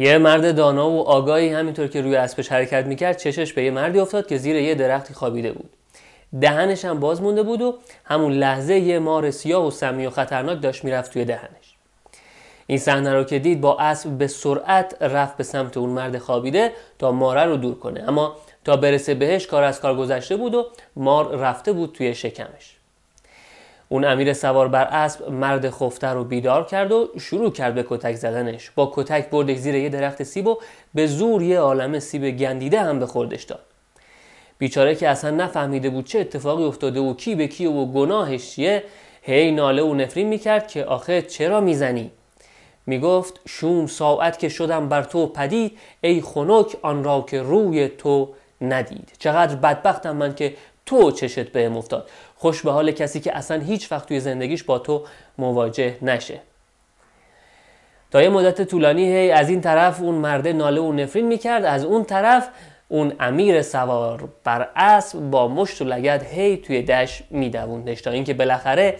یه مرد دانا و آگاهی همینطور که روی اسبش حرکت می‌کرد چشش به یه مردی افتاد که زیر یه درختی خوابیده بود. دهنش هم باز مونده بود و همون لحظه یه مار سیاه و سمی و خطرناک داشت می‌رفت توی دهنش. این صحنه رو که دید با اسب به سرعت رفت به سمت اون مرد خوابیده تا ماره رو دور کنه. اما تا برسه بهش کار از کار گذشته بود و مار رفته بود توی شکمش. اون امیر سوار بر اسب مرد خفته رو بیدار کرد و شروع کرد به کتک زدنش. با کتک بردش زیر یه درخت سیب و به زور یه عالم سیب گندیده هم به خوردش داد. بیچاره که اصلا نفهمیده بود چه اتفاقی افتاده و کی به کی و گناهش چیه هی ناله و نفرین می‌کرد که آخه چرا می‌زنی؟ می‌گفت شوم ساعت که شدم بر تو پدید ای خنک آن را که روی تو ندید. چقدر بدبختم من که تو چشت بهم افتاد. خوش به حال کسی که اصلا هیچ وقت توی زندگیش با تو مواجه نشه. تا یه مدت طولانی هی از این طرف اون مرده ناله و نفرین می‌کرد از اون طرف اون امیر سوار بر اسب با مشت و لگد هی توی دش میدووندش تا اینکه بالاخره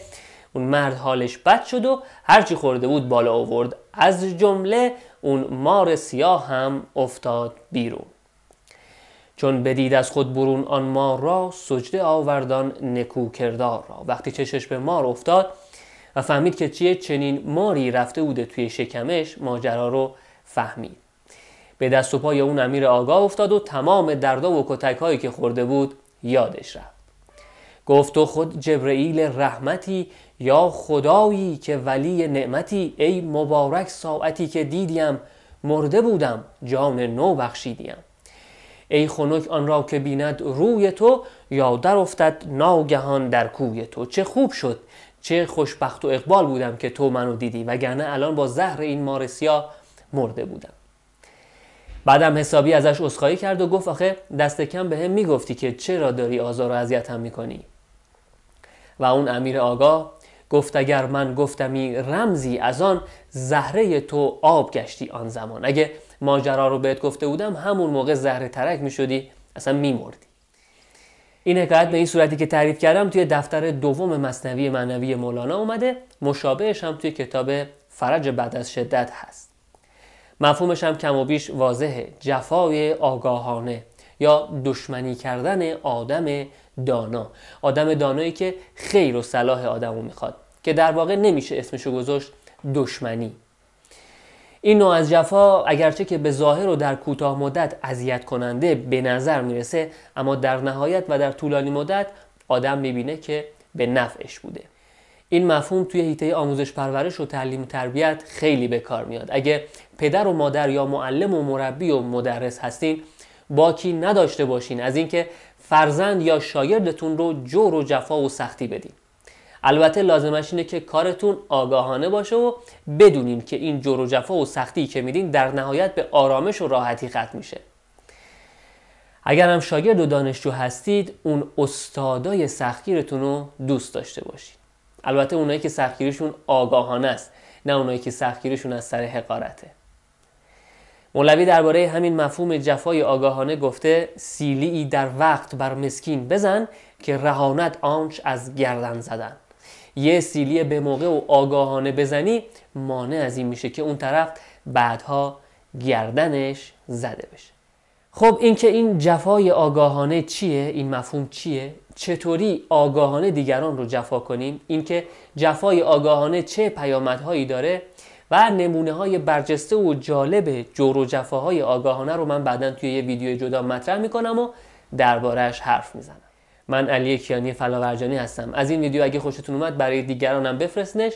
اون مرد حالش بد شد و هرچی خورده بود بالا آورد. از جمله اون مار سیاه هم افتاد بیرون. چون بدید از خود برون آن مار را سجده آوردان نکو کردار را. وقتی چشش به مار افتاد و فهمید که چیه چنین ماری رفته بوده توی شکمش ماجرا رو فهمید. به دست و پای اون امیر آگاه افتاد و تمام دردا و کتک هایی که خورده بود یادش رفت. گفت تو خود جبرئیل رحمتی یا خدایی که ولی نعمتی ای مبارک ساعتی که دیدیم مرده بودم جان نو بخشیدیم. ای خنک آن را که بیند روی تو یا در افتد ناگهان در کوی تو. چه خوب شد چه خوشبخت و اقبال بودم که تو منو دیدی وگرنه الان با زهر این مار سیاه مرده بودم. بعدم حسابی ازش اسخایی کرد و گفت آخه دست کم به هم می‌گفتی که چرا داری آزار و اذیت هم می‌کنی؟ و اون امیر آگاه گفت اگر من گفتمی رمزی از آن زهره تو آب گشتی آن زمان. اگه ماجرا رو بهت گفته بودم همون موقع زهره ترک می شدی اصلا می مردی. این حکایت به این صورتی که تعریف کردم توی دفتر دوم مصنوی معنوی مولانا اومده مشابهش هم توی کتاب فرج بعد از شدت هست. مفهومش هم کم و بیش واضحه جفای آگاهانه یا دشمنی کردن آدم دانا. آدم دانایی که خیر و صلاح آدمو می‌خواد که در واقع نمیشه اسمشو گذاشت دشمنی. این نوع از جفا اگرچه که به ظاهر و در کوتاه مدت اذیت کننده به نظر می‌رسه اما در نهایت و در طولانی مدت آدم می‌بینه که به نفعش بوده. این مفهوم توی حیطه آموزش پرورش و تعلیم تربیت خیلی به کار میاد. اگه پدر و مادر یا معلم و مربی و مدرس هستین باکی نداشته باشین. از اینکه فرزند یا شاگردتون رو جور و جفا و سختی بدین. البته لازمش اینه که کارتون آگاهانه باشه و بدونین که این جور و جفا و سختی که میدین در نهایت به آرامش و راحتی ختم میشه. اگر هم شاگرد و دانشجو هستید اون استادای سختگیرتون رو دوست داشته باشید. البته اونایی که سختگیریشون آگاهانه است نه اونایی که سختگیریشون از سر حقارته. مولوی درباره همین مفهوم جفای آگاهانه گفته سیلی در وقت بر مسکین بزن که رهانت آنچ از گردن زدن. یه سیلی به موقع و آگاهانه بزنی مانع از این میشه که اون طرف بعدها گردنش زده بشه. خب اینکه این جفای آگاهانه چیه؟ این مفهوم چیه؟ چطوری آگاهانه دیگران رو جفا کنیم؟ اینکه جفای آگاهانه چه پیامدهایی داره و نمونه های برجسته و جالب جور و جفاهای آگاهانه رو من بعدا توی یه ویدیو جدا مطرح می‌کنم و دربارهش حرف می‌زنم. من علی کیانی فلاورجانی هستم. از این ویدیو اگه خوشتون اومد برای دیگرانم بفرستنش.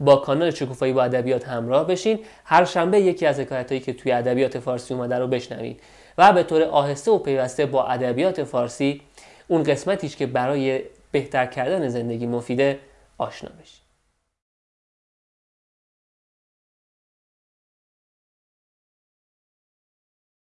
با کانال شکوفایی با ادبیات همراه بشین. هر شنبه یکی از حکایتایی که توی ادبیات فارسی اومده رو بشنوید و به طور آهسته و پیوسته با ادبیات فارسی اون قسمتیش که برای بهتر کردن زندگی مفیده آشنا بشید